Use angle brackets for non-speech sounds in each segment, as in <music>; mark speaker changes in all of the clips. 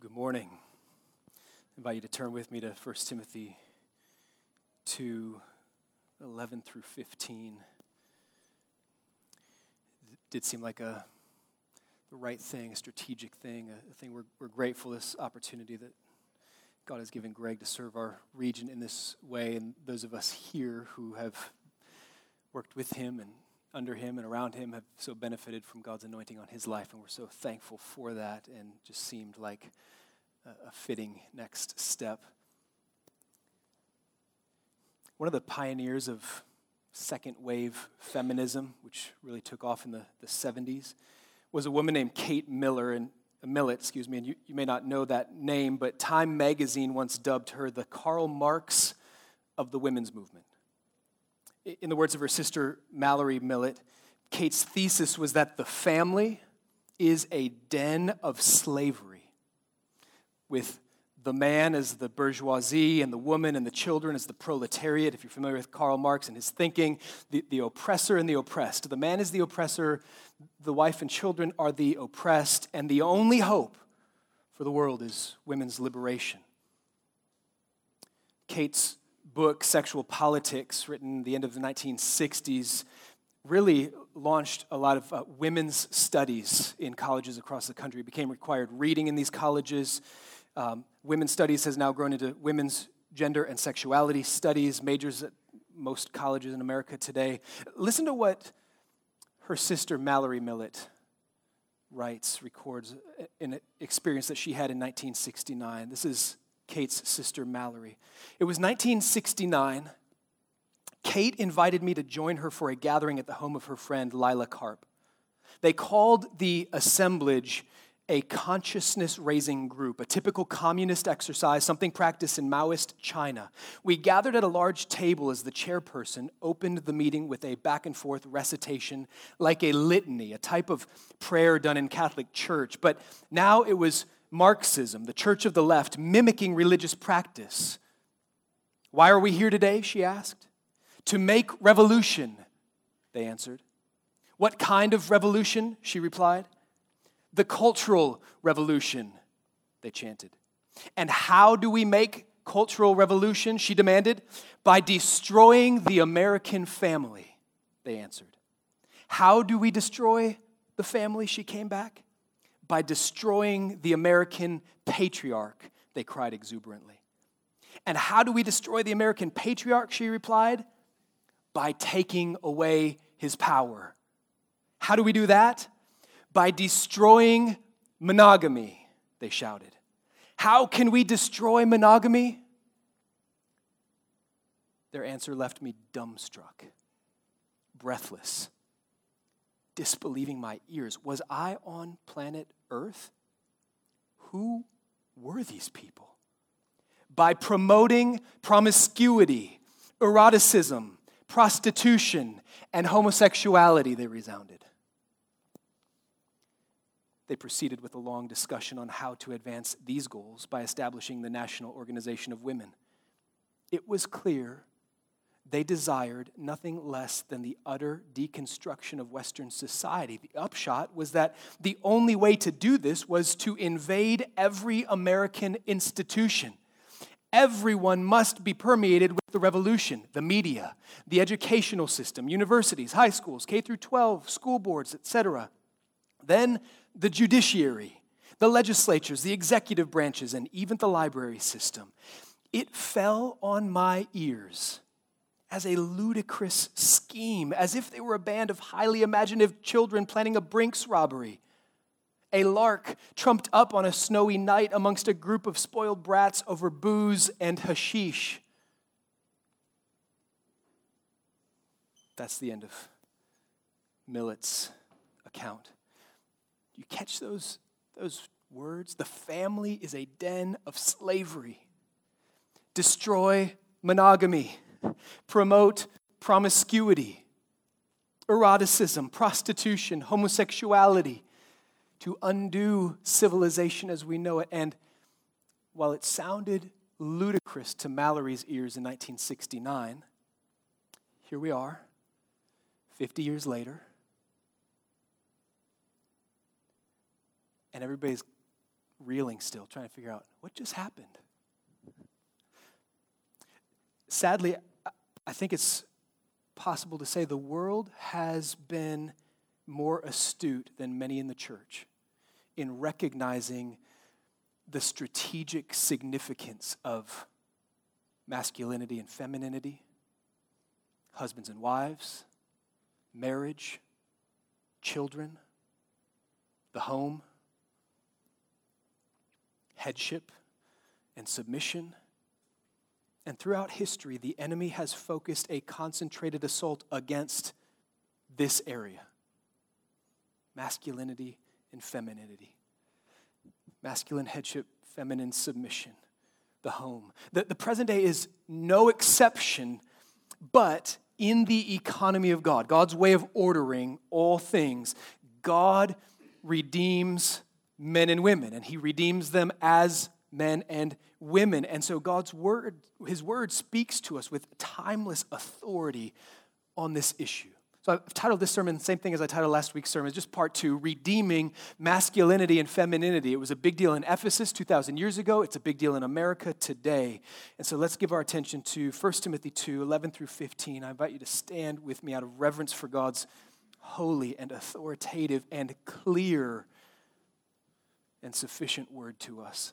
Speaker 1: Good morning. I invite you to turn with me to 1 Timothy 2 11 through 15. It did seem like a the right thing, a strategic thing, a, thing we're, we're grateful this opportunity that God has given Greg to serve our region in this way, and those of us here who have worked with him and under him and around him have so benefited from God's anointing on his life, and we're so thankful for that, and just seemed like a, fitting next step. One of the pioneers of second wave feminism, which really took off in the, the 70s, was a woman named Kate Miller, and uh, Millett, excuse me, and you, you may not know that name, but Time magazine once dubbed her the Karl Marx of the women's movement. In the words of her sister Mallory Millett, Kate's thesis was that the family is a den of slavery, with the man as the bourgeoisie and the woman and the children as the proletariat. If you're familiar with Karl Marx and his thinking, the, the oppressor and the oppressed. The man is the oppressor, the wife and children are the oppressed, and the only hope for the world is women's liberation. Kate's book, Sexual Politics, written the end of the 1960s, really launched a lot of uh, women's studies in colleges across the country. It became required reading in these colleges. Um, women's studies has now grown into women's gender and sexuality studies, majors at most colleges in America today. Listen to what her sister Mallory Millett writes, records an experience that she had in 1969. This is Kate's sister Mallory. It was 1969. Kate invited me to join her for a gathering at the home of her friend Lila Karp. They called the assemblage a consciousness raising group, a typical communist exercise, something practiced in Maoist China. We gathered at a large table as the chairperson opened the meeting with a back and forth recitation like a litany, a type of prayer done in Catholic Church. But now it was Marxism, the church of the left, mimicking religious practice. Why are we here today? She asked. To make revolution, they answered. What kind of revolution? She replied. The cultural revolution, they chanted. And how do we make cultural revolution? She demanded. By destroying the American family, they answered. How do we destroy the family? She came back by destroying the American patriarch, they cried exuberantly. And how do we destroy the American patriarch? She replied, by taking away his power. How do we do that? By destroying monogamy, they shouted. How can we destroy monogamy? Their answer left me dumbstruck, breathless, disbelieving my ears. Was I on planet earth, who were these people? By promoting promiscuity, eroticism, prostitution, and homosexuality, they resounded. They proceeded with a long discussion on how to advance these goals by establishing the National Organization of Women. It was clear they desired nothing less than the utter deconstruction of Western society. The upshot was that the only way to do this was to invade every American institution. Everyone must be permeated with the revolution the media, the educational system, universities, high schools, K through 12, school boards, etc. Then the judiciary, the legislatures, the executive branches, and even the library system. It fell on my ears as a ludicrous scheme, as if they were a band of highly imaginative children planning a Brinks robbery. A lark trumped up on a snowy night amongst a group of spoiled brats over booze and hashish. That's the end of Millett's account. You catch those, those words? The family is a den of slavery. Destroy monogamy promote promiscuity, eroticism, prostitution, homosexuality, to undo civilization as we know it. And while it sounded ludicrous to Mallory's ears in 1969, here we are, 50 years later, and everybody's reeling still, trying to figure out what just happened. Sadly, I think it's possible to say the world has been more astute than many in the church in recognizing the strategic significance of masculinity and femininity, husbands and wives, marriage, children, the home, headship and submission. And throughout history, the enemy has focused a concentrated assault against this area masculinity and femininity. Masculine headship, feminine submission, the home. The, the present day is no exception, but in the economy of God, God's way of ordering all things, God redeems men and women, and He redeems them as men and women. And so God's word, His word speaks to us with timeless authority on this issue. So I've titled this sermon the same thing as I titled last week's sermon, just part two Redeeming Masculinity and Femininity. It was a big deal in Ephesus 2,000 years ago. It's a big deal in America today. And so let's give our attention to 1 Timothy 2 11 through 15. I invite you to stand with me out of reverence for God's holy and authoritative and clear and sufficient word to us.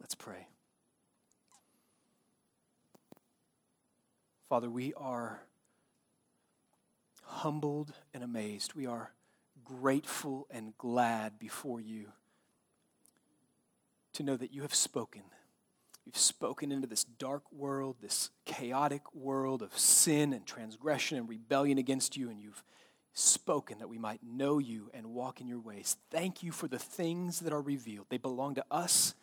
Speaker 1: Let's pray. Father, we are humbled and amazed. We are grateful and glad before you to know that you have spoken. You've spoken into this dark world, this chaotic world of sin and transgression and rebellion against you, and you've spoken that we might know you and walk in your ways. Thank you for the things that are revealed. They belong to us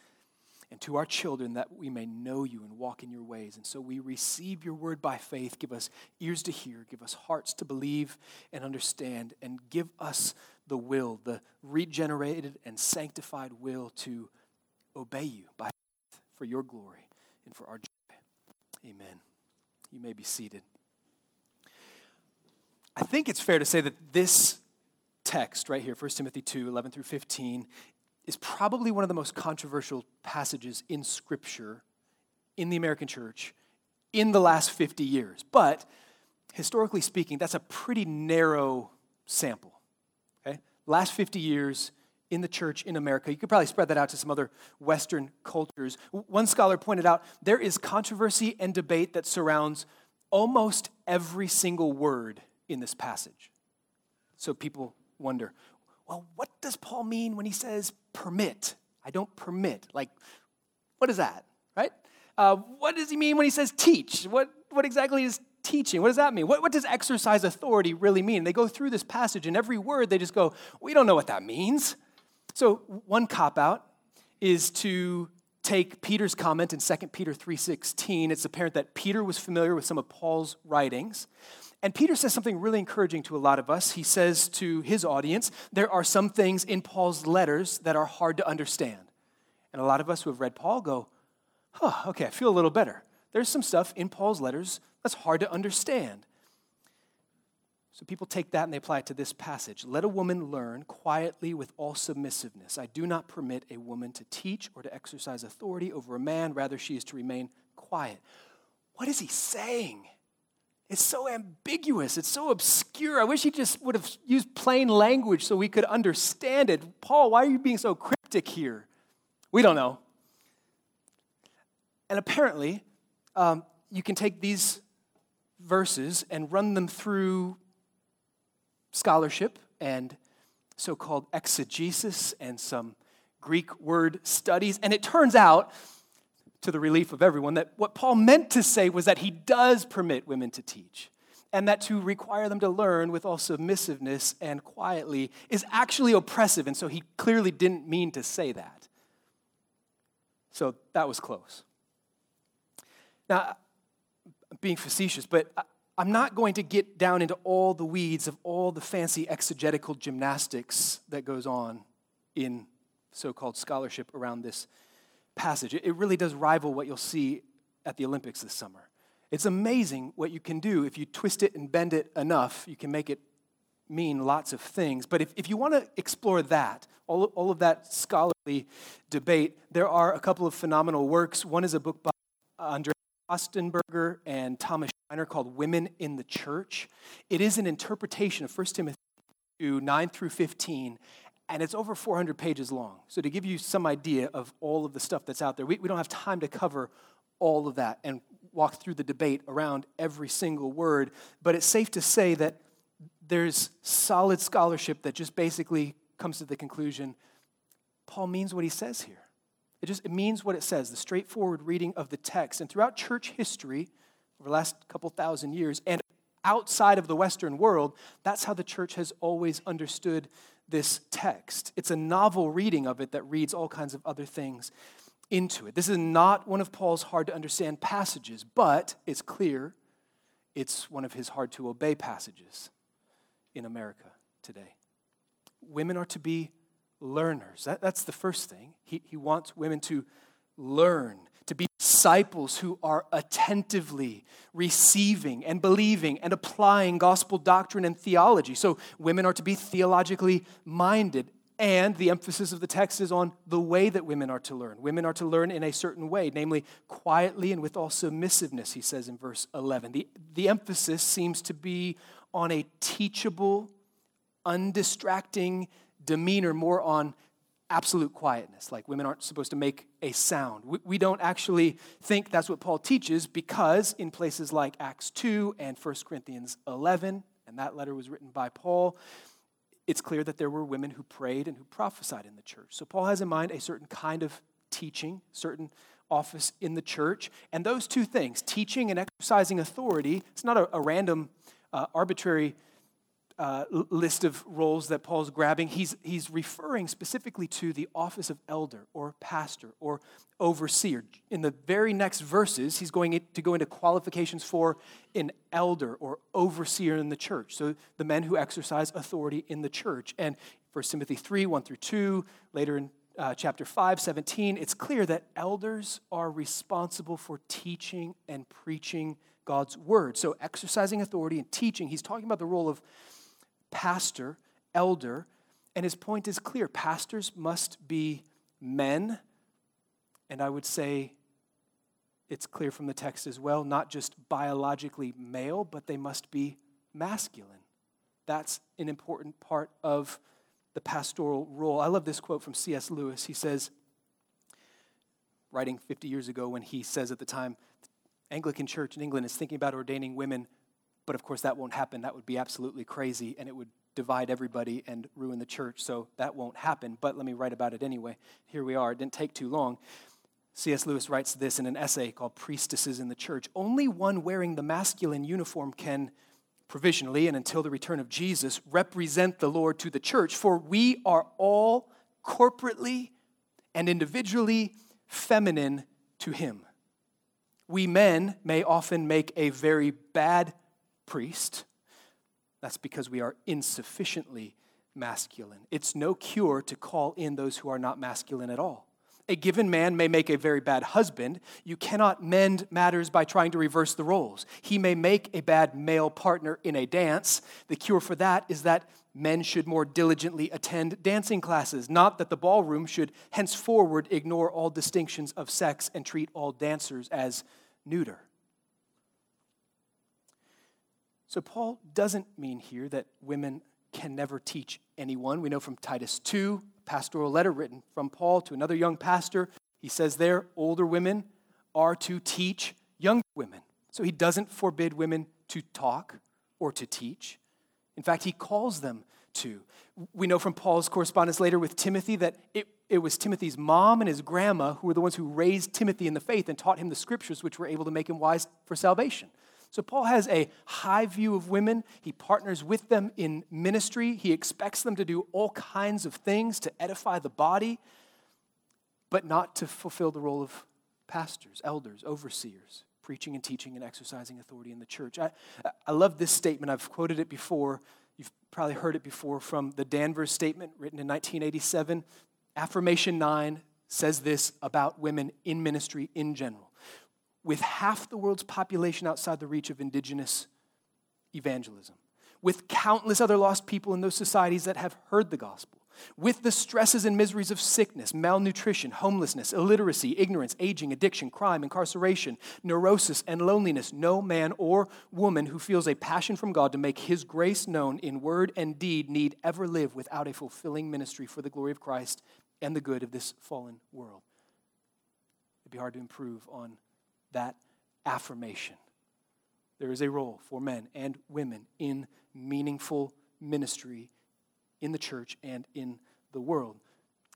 Speaker 1: and to our children that we may know you and walk in your ways. And so we receive your word by faith. Give us ears to hear, give us hearts to believe and understand, and give us the will, the regenerated and sanctified will to obey you by faith for your glory and for our joy. Amen. You may be seated. I think it's fair to say that this text right here, 1 Timothy 2 11 through 15, is probably one of the most controversial passages in Scripture in the American church in the last 50 years. But historically speaking, that's a pretty narrow sample. Okay? Last 50 years in the church in America. You could probably spread that out to some other Western cultures. One scholar pointed out there is controversy and debate that surrounds almost every single word in this passage. So people wonder well, what does Paul mean when he says permit? I don't permit. Like, what is that, right? Uh, what does he mean when he says teach? What, what exactly is teaching? What does that mean? What, what does exercise authority really mean? They go through this passage, and every word they just go, we don't know what that means. So, one cop out is to take Peter's comment in 2 Peter 3:16. It's apparent that Peter was familiar with some of Paul's writings. And Peter says something really encouraging to a lot of us. He says to his audience, there are some things in Paul's letters that are hard to understand. And a lot of us who have read Paul go, huh, okay, I feel a little better. There's some stuff in Paul's letters that's hard to understand. So people take that and they apply it to this passage. Let a woman learn quietly with all submissiveness. I do not permit a woman to teach or to exercise authority over a man, rather, she is to remain quiet. What is he saying? It's so ambiguous. It's so obscure. I wish he just would have used plain language so we could understand it. Paul, why are you being so cryptic here? We don't know. And apparently, um, you can take these verses and run them through scholarship and so called exegesis and some Greek word studies. And it turns out to the relief of everyone, that what Paul meant to say was that he does permit women to teach and that to require them to learn with all submissiveness and quietly is actually oppressive. And so he clearly didn't mean to say that. So that was close. Now, being facetious, but I'm not going to get down into all the weeds of all the fancy exegetical gymnastics that goes on in so called scholarship around this passage. It really does rival what you'll see at the Olympics this summer. It's amazing what you can do if you twist it and bend it enough. You can make it mean lots of things. But if, if you want to explore that, all, all of that scholarly debate, there are a couple of phenomenal works. One is a book by Andre Kostenberger and Thomas Schreiner called Women in the Church. It is an interpretation of 1 Timothy 2, 9 through 15, and it's over 400 pages long. So, to give you some idea of all of the stuff that's out there, we, we don't have time to cover all of that and walk through the debate around every single word, but it's safe to say that there's solid scholarship that just basically comes to the conclusion Paul means what he says here. It just it means what it says, the straightforward reading of the text. And throughout church history, over the last couple thousand years, and outside of the Western world, that's how the church has always understood this text. It's a novel reading of it that reads all kinds of other things into it. This is not one of Paul's hard to understand passages, but it's clear it's one of his hard to obey passages in America today. Women are to be learners. That, that's the first thing. He, he wants women to learn, disciples who are attentively receiving and believing and applying gospel doctrine and theology. So, women are to be theologically minded, and the emphasis of the text is on the way that women are to learn. Women are to learn in a certain way, namely quietly and with all submissiveness, he says in verse 11. The, the emphasis seems to be on a teachable, undistracting demeanor, more on absolute quietness. Like women aren't supposed to make a sound. We, we don't actually think that's what Paul teaches because in places like Acts 2 and 1 Corinthians 11, and that letter was written by Paul, it's clear that there were women who prayed and who prophesied in the church. So Paul has in mind a certain kind of teaching, certain office in the church. And those two things, teaching and exercising authority, it's not a, a random, uh, arbitrary uh, list of roles that Paul's grabbing. He's, he's referring specifically to the office of elder or pastor or overseer. In the very next verses, he's going to go into qualifications for an elder or overseer in the church. So the men who exercise authority in the church. And 1 Timothy 3 1 through 2, later in uh, chapter 5, 17, it's clear that elders are responsible for teaching and preaching God's word. So, exercising authority and teaching, he's talking about the role of pastor, elder, and his point is clear. Pastors must be men, and I would say it's clear from the text as well, not just biologically male, but they must be masculine. That's an important part of the pastoral role. I love this quote from C.S. Lewis. He says, writing 50 years ago, when he says at the time, Anglican Church in England is thinking about ordaining women but of course, that won't happen. That would be absolutely crazy and it would divide everybody and ruin the church. So that won't happen. But let me write about it anyway. Here we are. It didn't take too long. C.S. Lewis writes this in an essay called Priestesses in the Church. Only one wearing the masculine uniform can, provisionally and until the return of Jesus, represent the Lord to the church, for we are all corporately and individually feminine to Him. We men may often make a very bad priest. That's because we are insufficiently masculine. It's no cure to call in those who are not masculine at all. A given man may make a very bad husband. You cannot mend matters by trying to reverse the roles. He may make a bad male partner in a dance. The cure for that is that men should more diligently attend dancing classes, not that the ballroom should henceforward ignore all distinctions of sex and treat all dancers as neuter. So, Paul doesn't mean here that women can never teach anyone. We know from Titus 2, pastoral letter written from Paul to another young pastor, he says there, older women are to teach younger women. So, he doesn't forbid women to talk or to teach. In fact, he calls them to. We know from Paul's correspondence later with Timothy that it, it was Timothy's mom and his grandma who were the ones who raised Timothy in the faith and taught him the scriptures, which were able to make him wise for salvation. So, Paul has a high view of women. He partners with them in ministry. He expects them to do all kinds of things to edify the body, but not to fulfill the role of pastors, elders, overseers, preaching and teaching and exercising authority in the church. I, I love this statement. I've quoted it before. You've probably heard it before from the Danvers statement written in 1987. Affirmation 9 says this about women in ministry in general with half the world's population outside the reach of indigenous evangelism, with countless other lost people in those societies that have heard the gospel, with the stresses and miseries of sickness, malnutrition, homelessness, illiteracy, ignorance, aging, addiction, crime, incarceration, neurosis, and loneliness, no man or woman who feels a passion from God to make his grace known in word and deed need ever live without a fulfilling ministry for the glory of Christ and the good of this fallen world. It'd be hard to improve on that affirmation. There is a role for men and women in meaningful ministry in the church and in the world.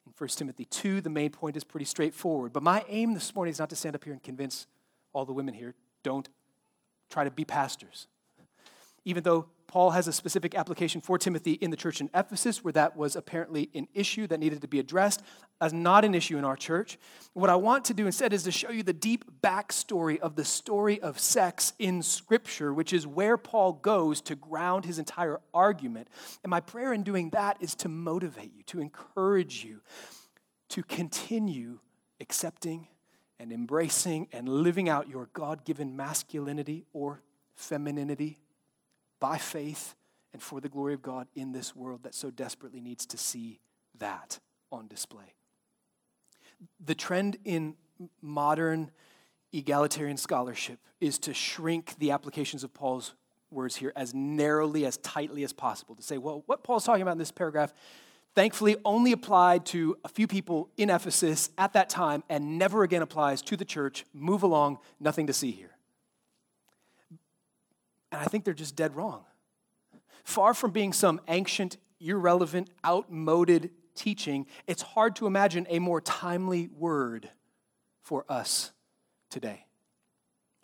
Speaker 1: In 1 Timothy 2, the main point is pretty straightforward. But my aim this morning is not to stand up here and convince all the women here don't try to be pastors. Even though Paul has a specific application for Timothy in the church in Ephesus where that was apparently an issue that needed to be addressed as not an issue in our church. What I want to do instead is to show you the deep backstory of the story of sex in Scripture, which is where Paul goes to ground his entire argument. And my prayer in doing that is to motivate you, to encourage you to continue accepting and embracing and living out your God given masculinity or femininity by faith and for the glory of God in this world that so desperately needs to see that on display. The trend in modern egalitarian scholarship is to shrink the applications of Paul's words here as narrowly, as tightly as possible. To say, well, what Paul's talking about in this paragraph thankfully only applied to a few people in Ephesus at that time and never again applies to the church. Move along, nothing to see here. And I think they're just dead wrong. Far from being some ancient, irrelevant, outmoded teaching, it's hard to imagine a more timely word for us today.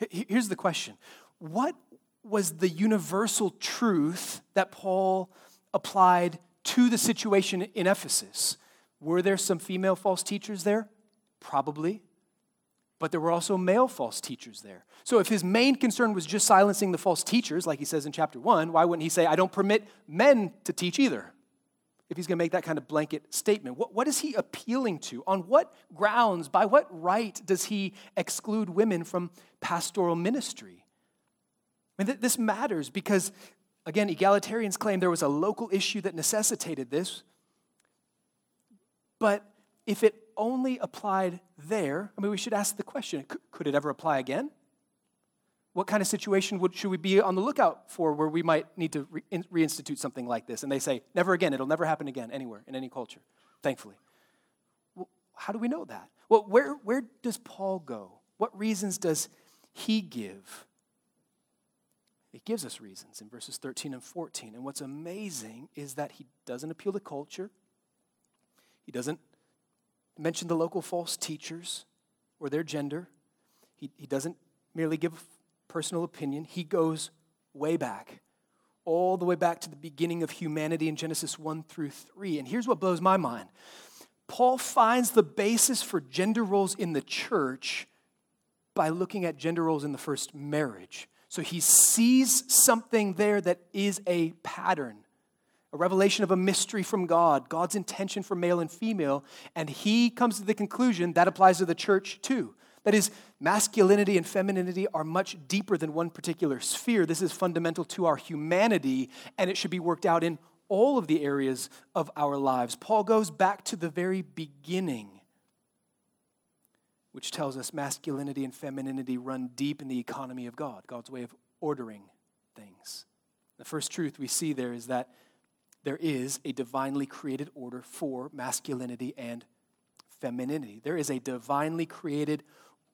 Speaker 1: Here's the question What was the universal truth that Paul applied to the situation in Ephesus? Were there some female false teachers there? Probably but there were also male false teachers there. So if his main concern was just silencing the false teachers, like he says in chapter 1, why wouldn't he say, I don't permit men to teach either? If he's going to make that kind of blanket statement, what, what is he appealing to? On what grounds, by what right does he exclude women from pastoral ministry? I mean, th- this matters because, again, egalitarians claim there was a local issue that necessitated this. But if it only applied there, I mean, we should ask the question could it ever apply again? What kind of situation would, should we be on the lookout for where we might need to re- reinstitute something like this? And they say, never again, it'll never happen again anywhere in any culture, thankfully. Well, how do we know that? Well, where, where does Paul go? What reasons does he give? It gives us reasons in verses 13 and 14. And what's amazing is that he doesn't appeal to culture, he doesn't mention the local false teachers or their gender. He, he doesn't merely give a personal opinion, he goes way back, all the way back to the beginning of humanity in Genesis 1 through 3. And here's what blows my mind Paul finds the basis for gender roles in the church by looking at gender roles in the first marriage. So he sees something there that is a pattern a revelation of a mystery from God, God's intention for male and female, and he comes to the conclusion that applies to the church too. That is, masculinity and femininity are much deeper than one particular sphere. This is fundamental to our humanity, and it should be worked out in all of the areas of our lives. Paul goes back to the very beginning, which tells us masculinity and femininity run deep in the economy of God, God's way of ordering things. The first truth we see there is that there is a divinely created order for masculinity and femininity. There is a divinely created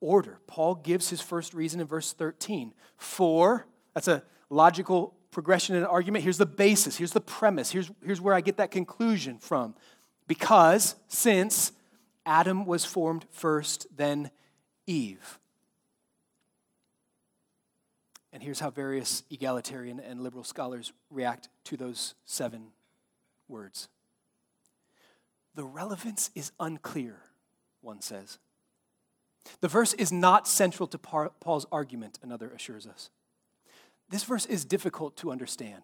Speaker 1: order. Paul gives his first reason in verse 13. For, that's a logical progression in an argument. Here's the basis, here's the premise, here's, here's where I get that conclusion from. Because, since Adam was formed first, then Eve. And here's how various egalitarian and liberal scholars react to those seven words. The relevance is unclear, one says. The verse is not central to Paul's argument, another assures us. This verse is difficult to understand,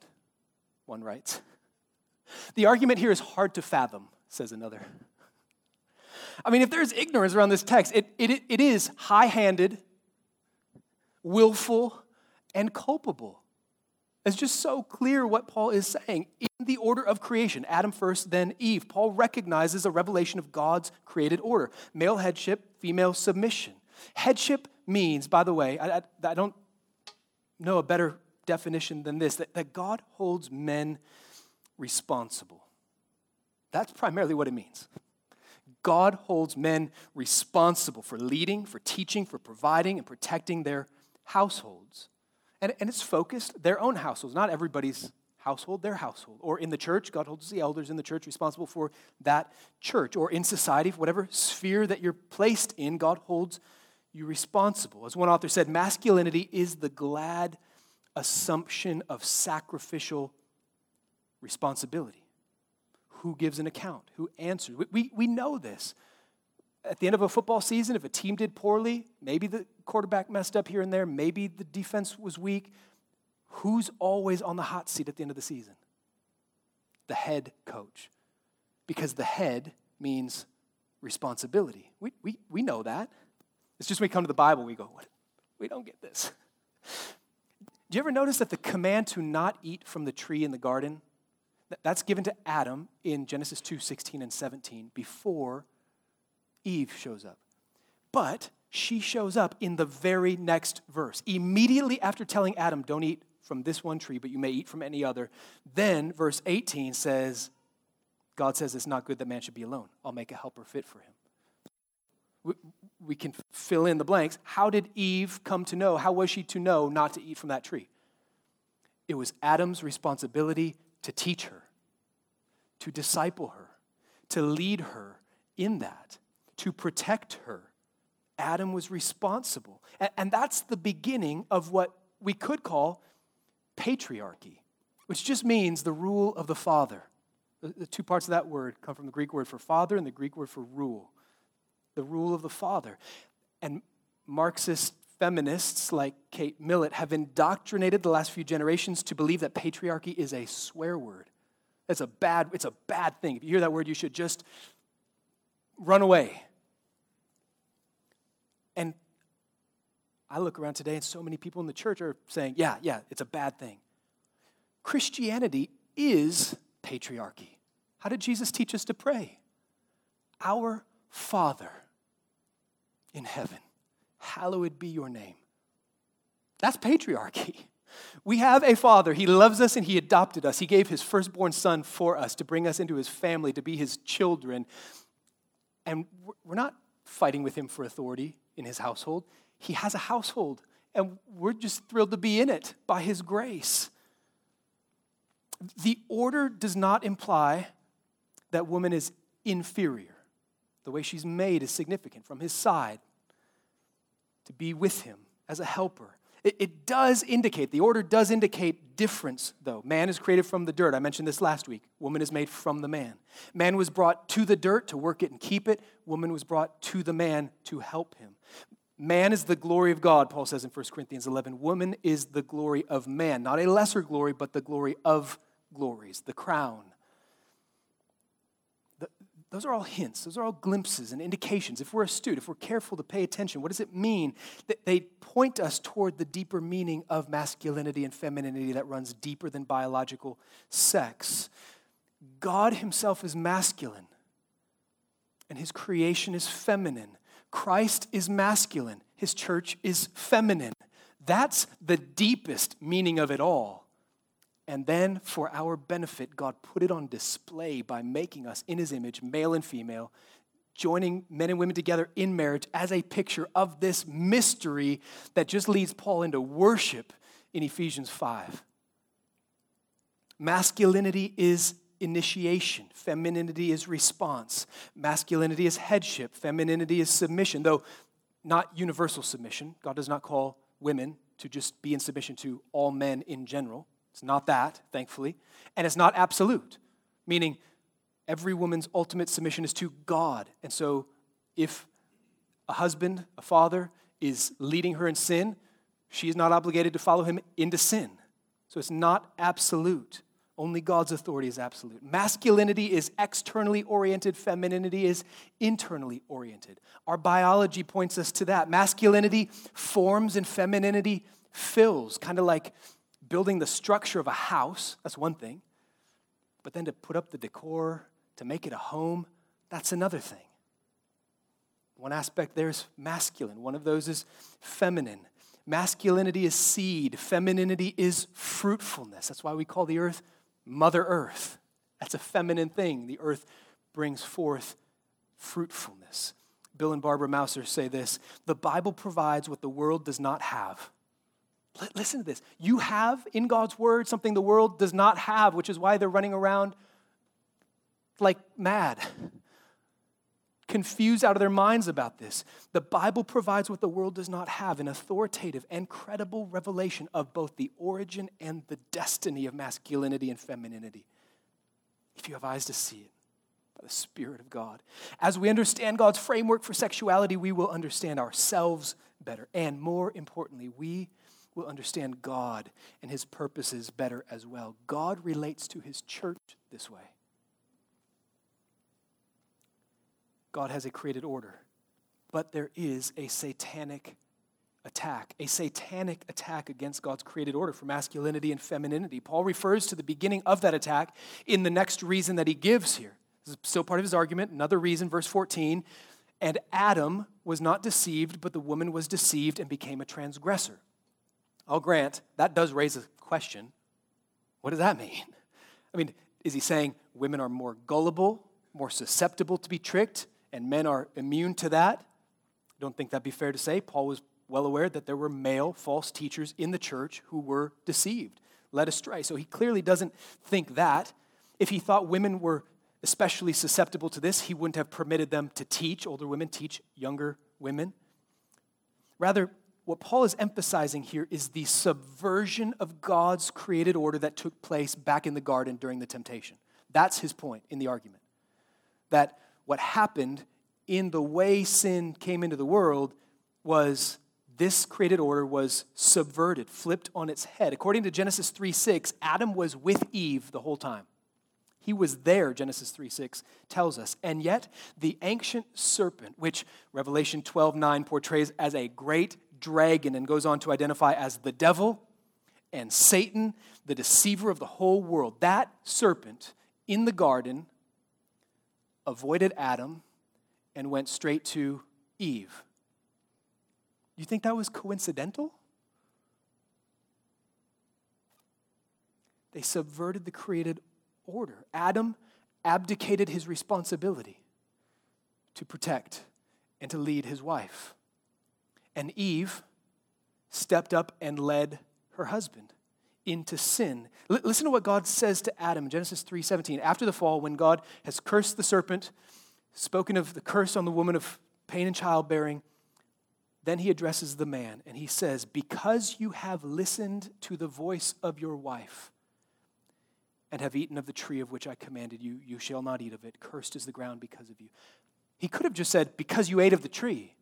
Speaker 1: one writes. The argument here is hard to fathom, says another. I mean, if there's ignorance around this text, it, it, it is high handed, willful, and culpable. It's just so clear what Paul is saying. In the order of creation, Adam first, then Eve, Paul recognizes a revelation of God's created order male headship, female submission. Headship means, by the way, I, I, I don't know a better definition than this that, that God holds men responsible. That's primarily what it means. God holds men responsible for leading, for teaching, for providing, and protecting their households. And, and it's focused, their own households, not everybody's household, their household. Or in the church, God holds the elders in the church responsible for that church. Or in society, whatever sphere that you're placed in, God holds you responsible. As one author said, masculinity is the glad assumption of sacrificial responsibility. Who gives an account? Who answers? We, we, we know this. At the end of a football season, if a team did poorly, maybe the quarterback messed up here and there, maybe the defense was weak, who's always on the hot seat at the end of the season? The head coach. Because the head means responsibility. We, we, we know that. It's just when we come to the Bible, we go, what? We don't get this. <laughs> Do you ever notice that the command to not eat from the tree in the garden, that's given to Adam in Genesis 2 16 and 17 before Eve shows up. But she shows up in the very next verse. Immediately after telling Adam, don't eat from this one tree, but you may eat from any other, then verse 18 says, God says it's not good that man should be alone. I'll make a helper fit for him we can fill in the blanks. How did Eve come to know? How was she to know not to eat from that tree? It was Adam's responsibility to teach her, to disciple her, to lead her in that, to protect her. Adam was responsible. And that's the beginning of what we could call patriarchy, which just means the rule of the father. The two parts of that word come from the Greek word for father and the Greek word for rule the rule of the father. And Marxist feminists like Kate Millett have indoctrinated the last few generations to believe that patriarchy is a swear word. It's a bad, it's a bad thing. If you hear that word, you should just run away. And I look around today, and so many people in the church are saying, yeah, yeah, it's a bad thing. Christianity is patriarchy. How did Jesus teach us to pray? Our Father in heaven, hallowed be your name. That's patriarchy. <laughs> We have a father. He loves us and he adopted us. He gave his firstborn son for us to bring us into his family, to be his children. And we're not fighting with him for authority in his household. He has a household, and we're just thrilled to be in it by his grace. The order does not imply that woman is inferior. The way she's made is significant from his side to be with him as a helper. It, it, does indicate, the order does indicate difference, though. Man is created from the dirt. I mentioned this last week. Woman is made from the man. Man was brought to the dirt to work it and keep it. Woman was brought to the man to help him. Man is the glory of God, Paul says in 1 Corinthians 11. Woman is the glory of man, not a lesser glory, but the glory of glories, the crown. Those are all hints, those are all glimpses and indications. If we're astute, if we're careful to pay attention, what does it mean? That They point us toward the deeper meaning of masculinity and femininity that runs deeper than biological sex. God Himself is masculine, and His creation is feminine. Christ is masculine, His church is feminine. That's the deepest meaning of it all. And then, for our benefit, God put it on display by making us in his image, male and female, joining men and women together in marriage as a picture of this mystery that just leads Paul into worship in Ephesians 5. Masculinity is initiation, femininity is response, masculinity is headship, femininity is submission, though not universal submission. God does not call women to just be in submission to all men in general. It's not that, thankfully. And it's not absolute, meaning every woman's ultimate submission is to God. And so if a husband, a father, is leading her in sin, she is not obligated to follow him into sin. So it's not absolute. Only God's authority is absolute. Masculinity is externally oriented, femininity is internally oriented. Our biology points us to that. Masculinity forms and femininity fills, kind of like building the structure of a house. That's one thing. But then to put up the decor, to make it a home, that's another thing. One aspect there is masculine, one of those is feminine. Masculinity is seed, femininity is fruitfulness. That's why we call the earth Mother Earth. That's a feminine thing. The earth brings forth fruitfulness. Bill and Barbara Mouser say this The Bible provides what the world does not have. L- listen to this. You have in God's word something the world does not have, which is why they're running around like mad confused out of their minds about this. The Bible provides what the world does not have an authoritative and credible revelation of both the origin and the destiny of masculinity and femininity. If you have eyes to see it, by the Spirit of God. As we understand God's framework for sexuality, we will understand ourselves better. And more importantly, we will understand God and his purposes better as well. God relates to his church this way. God has a created order. But there is a satanic attack, a satanic attack against God's created order for masculinity and femininity. Paul refers to the beginning of that attack in the next reason that he gives here. This is still part of his argument. Another reason, verse 14. And Adam was not deceived, but the woman was deceived and became a transgressor. I'll grant that does raise a question. What does that mean? I mean, is he saying women are more gullible, more susceptible to be tricked? And men are immune to that. I don't think that'd be fair to say. Paul was well aware that there were male false teachers in the church who were deceived, led astray. So he clearly doesn't think that. If he thought women were especially susceptible to this, he wouldn't have permitted them to teach, older women teach younger women. Rather, what Paul is emphasizing here is the subversion of God's created order that took place back in the garden during the temptation. That's his point in the argument. That what happened in the way sin came into the world was this created order was subverted, flipped on its head. According to Genesis 3 6, Adam was with Eve the whole time. He was there, Genesis 3 6 tells us. And yet, the ancient serpent, which Revelation 12 9 portrays as a great dragon and goes on to identify as the devil and Satan, the deceiver of the whole world, that serpent in the garden avoided Adam and went straight to Eve. You think that was coincidental? They subverted the created order. Adam abdicated his responsibility to protect and to lead his wife. And Eve stepped up and led her husband into sin. L- listen to what God says to Adam, Genesis 3:17. After the fall, when God has cursed the serpent, spoken of the curse on the woman of pain and childbearing, then he addresses the man and he says, Because you have listened to the voice of your wife and have eaten of the tree of which I commanded you, you shall not eat of it. Cursed is the ground because of you. He could have just said, Because you ate of the tree.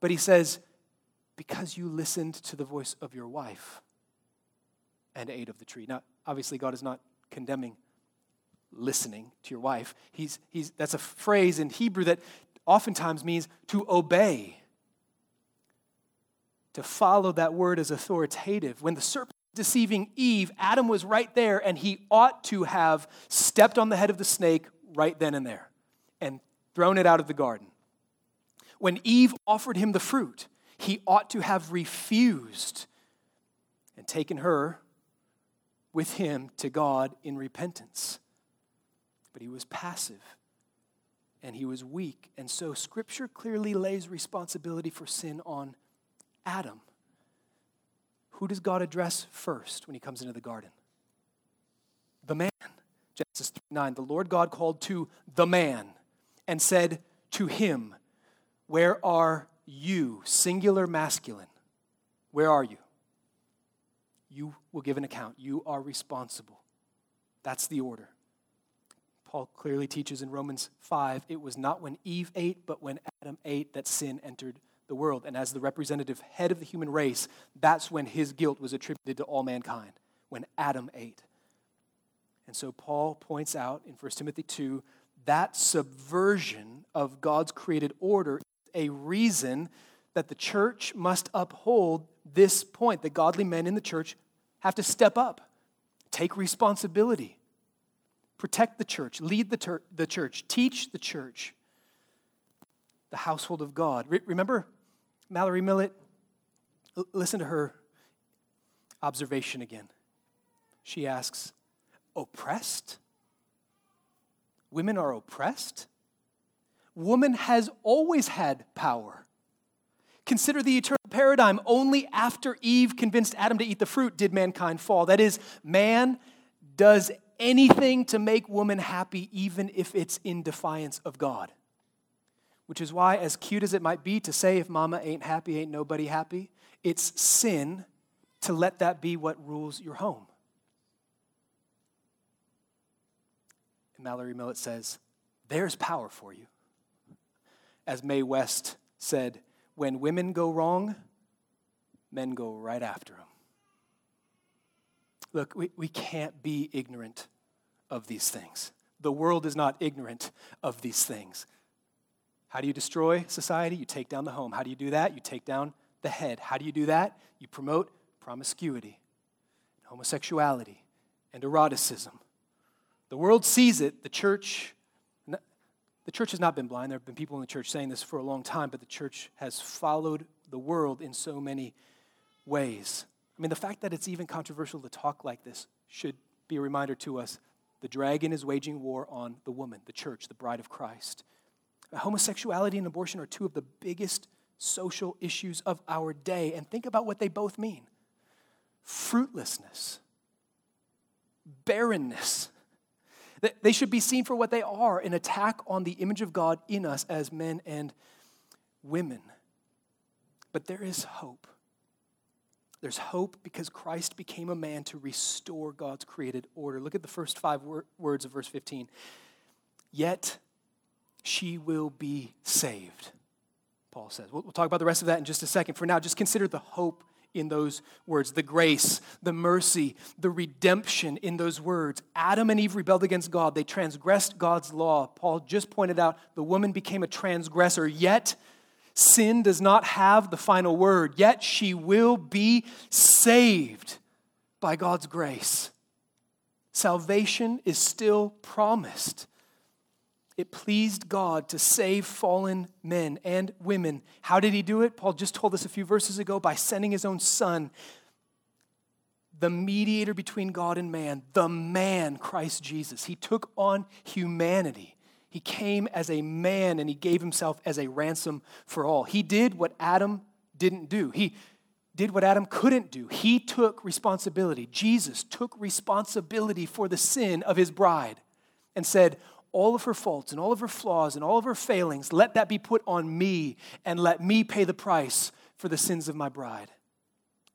Speaker 1: But he says, Because you listened to the voice of your wife and ate of the tree. Now, obviously, God is not condemning listening to your wife. He's, he's, that's a phrase in Hebrew that oftentimes means to obey, to follow that word as authoritative. When the serpent deceiving Eve, Adam was right there, and he ought to have stepped on the head of the snake right then and there and thrown it out of the garden. When Eve offered him the fruit, he ought to have refused and taken her with him to God in repentance. But he was passive and he was weak. And so scripture clearly lays responsibility for sin on Adam. Who does God address first when he comes into the garden? The man. Genesis 3 9. The Lord God called to the man and said to him, Where are you? Singular masculine. Where are you? You will give an account. You are responsible. That's the order. Paul clearly teaches in Romans 5 it was not when Eve ate, but when Adam ate that sin entered the world. And as the representative head of the human race, that's when his guilt was attributed to all mankind, when Adam ate. And so Paul points out in 1 Timothy 2 that subversion of God's created order is a reason that the church must uphold this point that godly men in the church have to step up, take responsibility, protect the church, lead the, ter- the church, teach the church, the household of God. Re- remember Mallory Millett? L- listen to her observation again. She asks, oppressed? Women are oppressed? Woman has always had power. Consider the eternal paradigm. Only after Eve convinced Adam to eat the fruit did mankind fall. That is, man does anything to make woman happy, even if it's in defiance of God. Which is why, as cute as it might be to say, if mama ain't happy, ain't nobody happy, it's sin to let that be what rules your home. And Mallory Millett says, There's power for you. As Mae West said, when women go wrong, men go right after them. Look, we, we can't be ignorant of these things. The world is not ignorant of these things. How do you destroy society? You take down the home. How do you do that? You take down the head. How do you do that? You promote promiscuity, homosexuality, and eroticism. The world sees it. The church, the church has not been blind. There have been people in the church saying this for a long time, but the church has followed the world in so many ways. I mean, the fact that it's even controversial to talk like this should be a reminder to us the dragon is waging war on the woman, the church, the bride of Christ. Homosexuality and abortion are two of the biggest social issues of our day. And think about what they both mean fruitlessness, barrenness. They should be seen for what they are an attack on the image of God in us as men and women. But there is hope. There's hope because Christ became a man to restore God's created order. Look at the first five wor- words of verse 15. Yet she will be saved, Paul says. We'll, we'll talk about the rest of that in just a second. For now, just consider the hope in those words the grace, the mercy, the redemption in those words. Adam and Eve rebelled against God, they transgressed God's law. Paul just pointed out the woman became a transgressor, yet Sin does not have the final word, yet she will be saved by God's grace. Salvation is still promised. It pleased God to save fallen men and women. How did he do it? Paul just told us a few verses ago by sending his own son, the mediator between God and man, the man, Christ Jesus. He took on humanity he came as a man and he gave himself as a ransom for all. He did what Adam didn't do. He did what Adam couldn't do. He took responsibility. Jesus took responsibility for the sin of his bride and said, All of her faults and all of her flaws and all of her failings, let that be put on me and let me pay the price for the sins of my bride.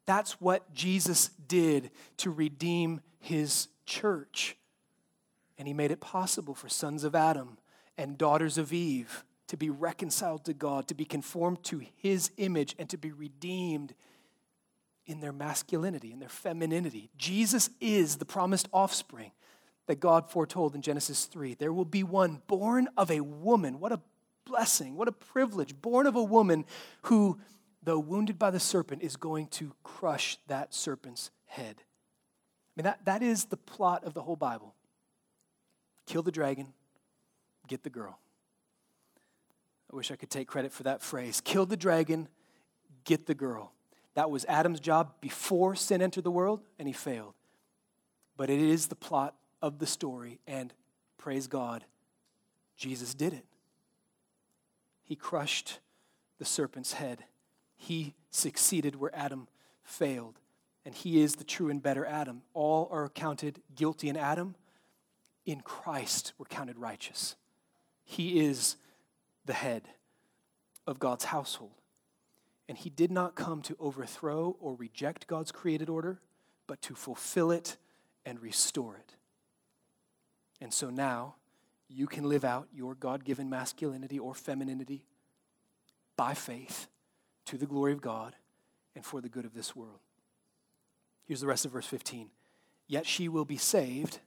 Speaker 1: That's what Jesus did to redeem his church. And he made it possible for sons of Adam and daughters of Eve to be reconciled to God, to be conformed to his image, and to be redeemed in their masculinity, in their femininity. Jesus is the promised offspring that God foretold in Genesis 3. There will be one born of a woman. What a blessing, what a privilege. Born of a woman who, though wounded by the serpent, is going to crush that serpent's head. I mean, that, that is the plot of the whole Bible. Kill the dragon, get the girl. I wish I could take credit for that phrase. Kill the dragon, get the girl. That was Adam's job before sin entered the world, and he failed. But it is the plot of the story, and praise God, Jesus did it. He crushed the serpent's head. He succeeded where Adam failed, and he is the true and better Adam. All are counted guilty in Adam. In Christ, we're counted righteous. He is the head of God's household. And he did not come to overthrow or reject God's created order, but to fulfill it and restore it. And so now you can live out your God given masculinity or femininity by faith to the glory of God and for the good of this world. Here's the rest of verse 15. Yet she will be saved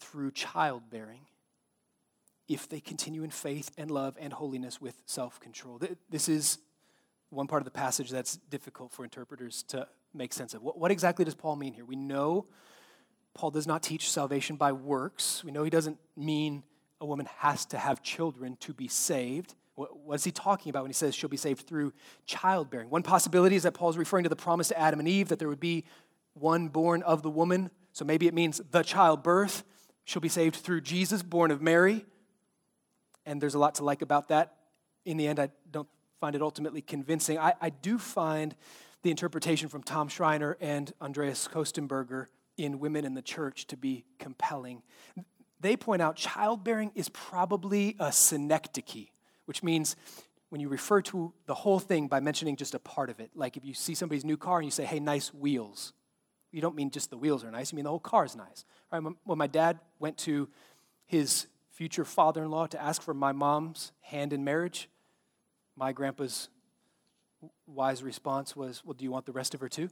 Speaker 1: through childbearing if they continue in faith and love and holiness with self control. This is one part of the passage that's difficult for interpreters to make sense of. What, exactly does Paul mean here? We know Paul does not teach salvation by works. We know he doesn't mean a woman has to have children to be saved. What is he talking about when he says she'll be saved through childbearing? One possibility is that Paul's referring to the promise to Adam and Eve that there would be one born of the woman. So maybe it means the childbirth. She'll be saved through Jesus, born of Mary. And there's a lot to like about that. In the end, I don't find it ultimately convincing. I, I do find the interpretation from Tom Schreiner and Andreas Kostenberger in Women in the Church to be compelling. They point out childbearing is probably a synecdoche, which means when you refer to the whole thing by mentioning just a part of it. Like if you see somebody's new car and you say, hey, nice wheels, you don't mean just the wheels are nice, you mean the whole car is nice. Right, when my dad went to his future father in law to ask for my mom's hand in marriage, my grandpa's wise response was, Well, do you want the rest of her too?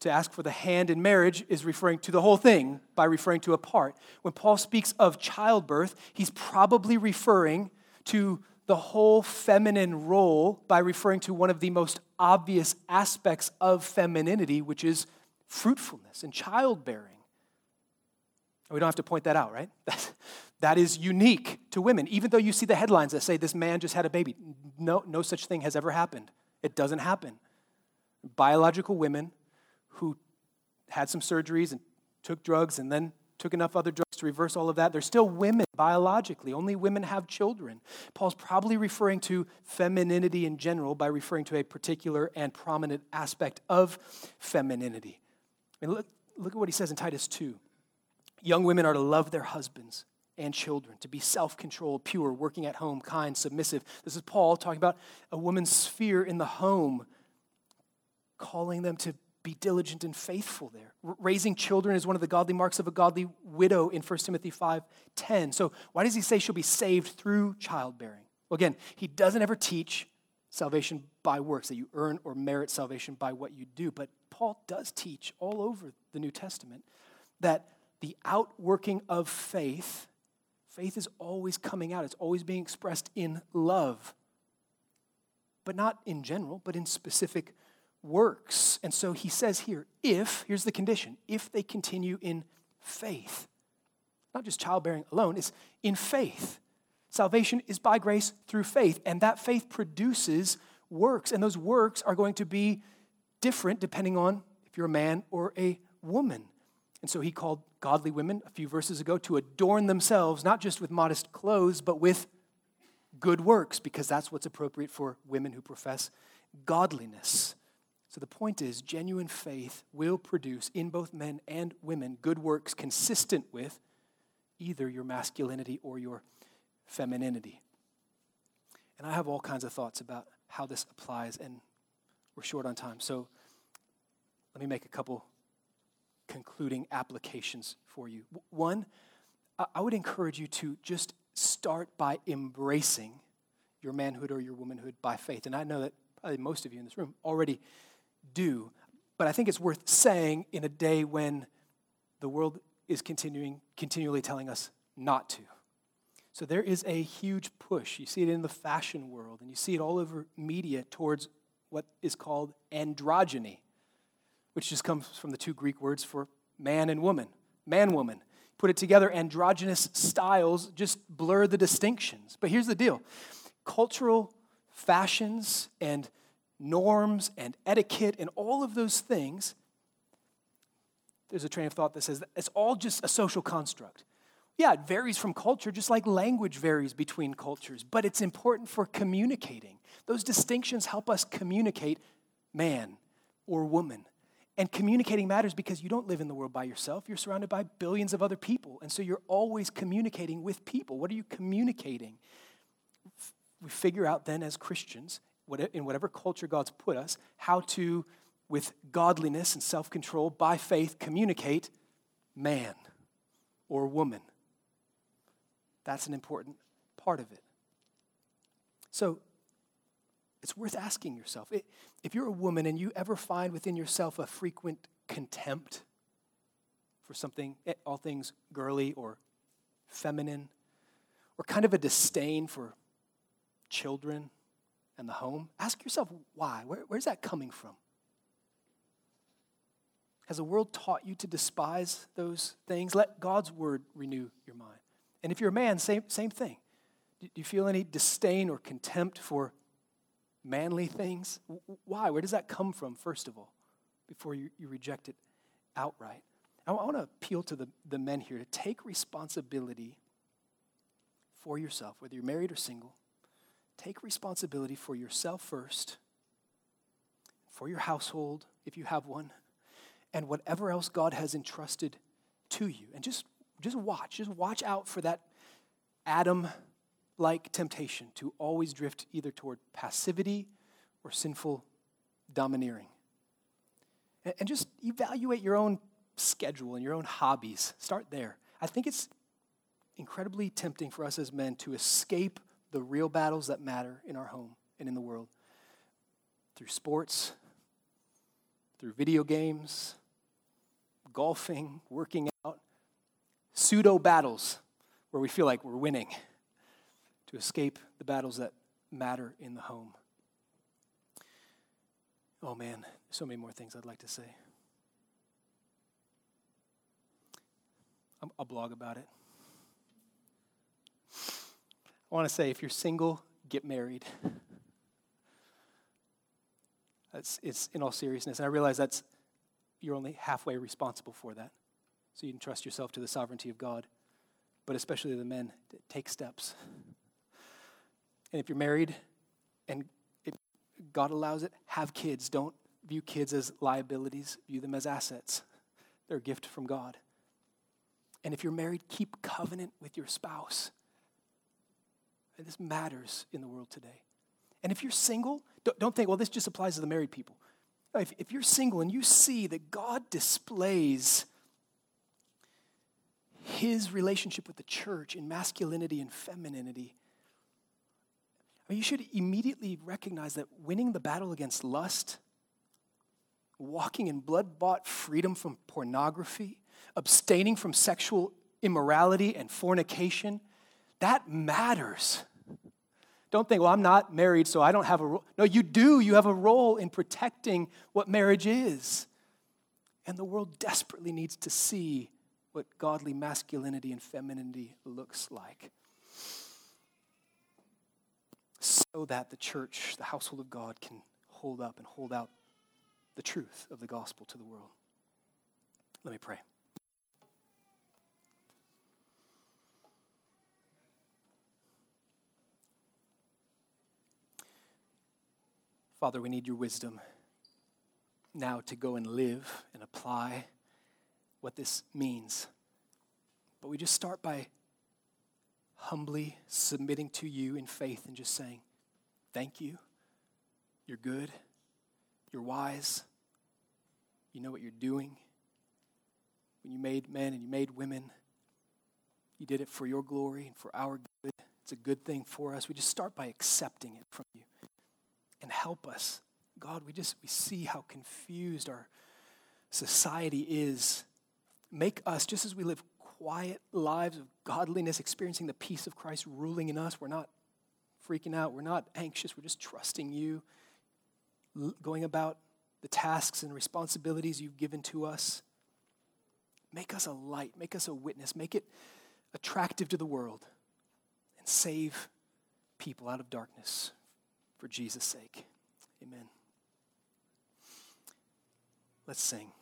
Speaker 1: To ask for the hand in marriage is referring to the whole thing by referring to a part. When Paul speaks of childbirth, he's probably referring to the whole feminine role by referring to one of the most obvious aspects of femininity, which is fruitfulness and childbearing. We don't have to point that out, right? <laughs> that is unique to women. Even though you see the headlines that say this man just had a baby, no, no such thing has ever happened. It doesn't happen. Biological women who had some surgeries and took drugs and then took enough other drugs to reverse all of that. They're still women biologically. Only women have children. Paul's probably referring to femininity in general by referring to a particular and prominent aspect of femininity. Mean, look, look at what he says in Titus 2. Young women are to love their husbands and children, to be self controlled, pure, working at home, kind, submissive. This is Paul talking about a woman's sphere in the home, calling them to be diligent and faithful there. Raising children is one of the godly marks of a godly widow in 1 Timothy 5:10. So why does he say she'll be saved through childbearing? Well, again, he doesn't ever teach salvation by works, that you earn or merit salvation by what you do. But Paul does teach all over the New Testament that the outworking of faith, faith is always coming out, it's always being expressed in love. But not in general, but in specific works. And so he says here, if, here's the condition, if they continue in faith, not just childbearing alone, it's in faith. Salvation is by grace through faith, and that faith produces works, and those works are going to be different depending on if you're a man or a woman. And so he called godly women a few verses ago to adorn themselves, not just with modest clothes, but with good works, because that's what's appropriate for women who profess godliness. So the point is, genuine faith will produce in both men and women good works consistent with either your masculinity or your femininity. And I have all kinds of thoughts about how this applies, and we're short on time. So let me make a couple concluding applications for you. One, I would encourage you to just start by embracing your manhood or your womanhood by faith. And I know that probably most of you in this room already do. But I think it's worth saying in a day when the world is continuing, continually telling us not to. So there is a huge push. You see it in the fashion world, and you see it all over media towards what is called androgyny, which just comes from the two Greek words for man and woman, man, woman. Put it together, androgynous styles just blur the distinctions. But here's the deal cultural fashions and norms and etiquette and all of those things, there's a train of thought that says that it's all just a social construct. Yeah, it varies from culture, just like language varies between cultures, but it's important for communicating. Those distinctions help us communicate man or woman. And communicating matters because you don't live in the world by yourself. You're surrounded by billions of other people. And so you're always communicating with people. What are you communicating? We figure out then as Christians in whatever culture God's put us, how to with godliness and self control, by faith, communicate man or woman. That's an important part of it. So, it's worth asking yourself if you're a woman and you ever find within yourself a frequent contempt for something, eh, all things girly or feminine, or kind of a disdain for children and the home, ask yourself why. Where, where's that coming from? Has the world taught you to despise those things? Let God's word renew your mind. And if you're a man, same, same thing. Do you feel any disdain or contempt for manly things? Why? Where does that come from, first of all, before you, you reject it outright? I want to appeal to the, the men here to take responsibility for yourself, whether you're married or single. Take responsibility for yourself first, for your household, if you have one, and whatever else God has entrusted to you. And just, just watch, just watch out for that Adam like temptation to always drift either toward passivity or sinful domineering. And, and just evaluate your own schedule and your own hobbies. Start there. I think it's incredibly tempting for us as men to escape the real battles that matter in our home and in the world through sports, through video games, golfing, working out, pseudo battles where we feel like we're winning to escape the battles that matter in the home. Oh man, so many more things I'd like to say. I'll blog about it. I want to say if you're single, get married. That's, it's in all seriousness. And I realize that's you're only halfway responsible for that. So you can trust yourself to the sovereignty of God. But especially the men, take steps. And if you're married and it, God allows it, have kids. Don't view kids as liabilities, view them as assets. They're a gift from God. And if you're married, keep covenant with your spouse. And this matters in the world today. And if you're single, don't think, well, this just applies to the married people. If, if you're single and you see that God displays his relationship with the church in masculinity and femininity, I mean, you should immediately recognize that winning the battle against lust, walking in blood bought freedom from pornography, abstaining from sexual immorality and fornication, that matters. Don't think, well, I'm not married, so I don't have a role. No, you do. You have a role in protecting what marriage is. And the world desperately needs to see what godly masculinity and femininity looks like. So that the church, the household of God, can hold up and hold out the truth of the gospel to the world. Let me pray. Father, we need your wisdom now to go and live and apply what this means. But we just start by humbly submitting to you in faith and just saying, Thank you. You're good. You're wise. You know what you're doing. When you made men and you made women, you did it for your glory and for our good. It's a good thing for us. We just start by accepting it from you and help us. God, we just we see how confused our society is. Make us, just as we live quiet lives of godliness, experiencing the peace of Christ ruling in us, we're not freaking out, we're not anxious, we're just trusting you, going about the tasks and responsibilities you've given to us. Make us a light, make us a witness, make it attractive to the world, and save people out of darkness for Jesus' sake. Amen. Let's sing.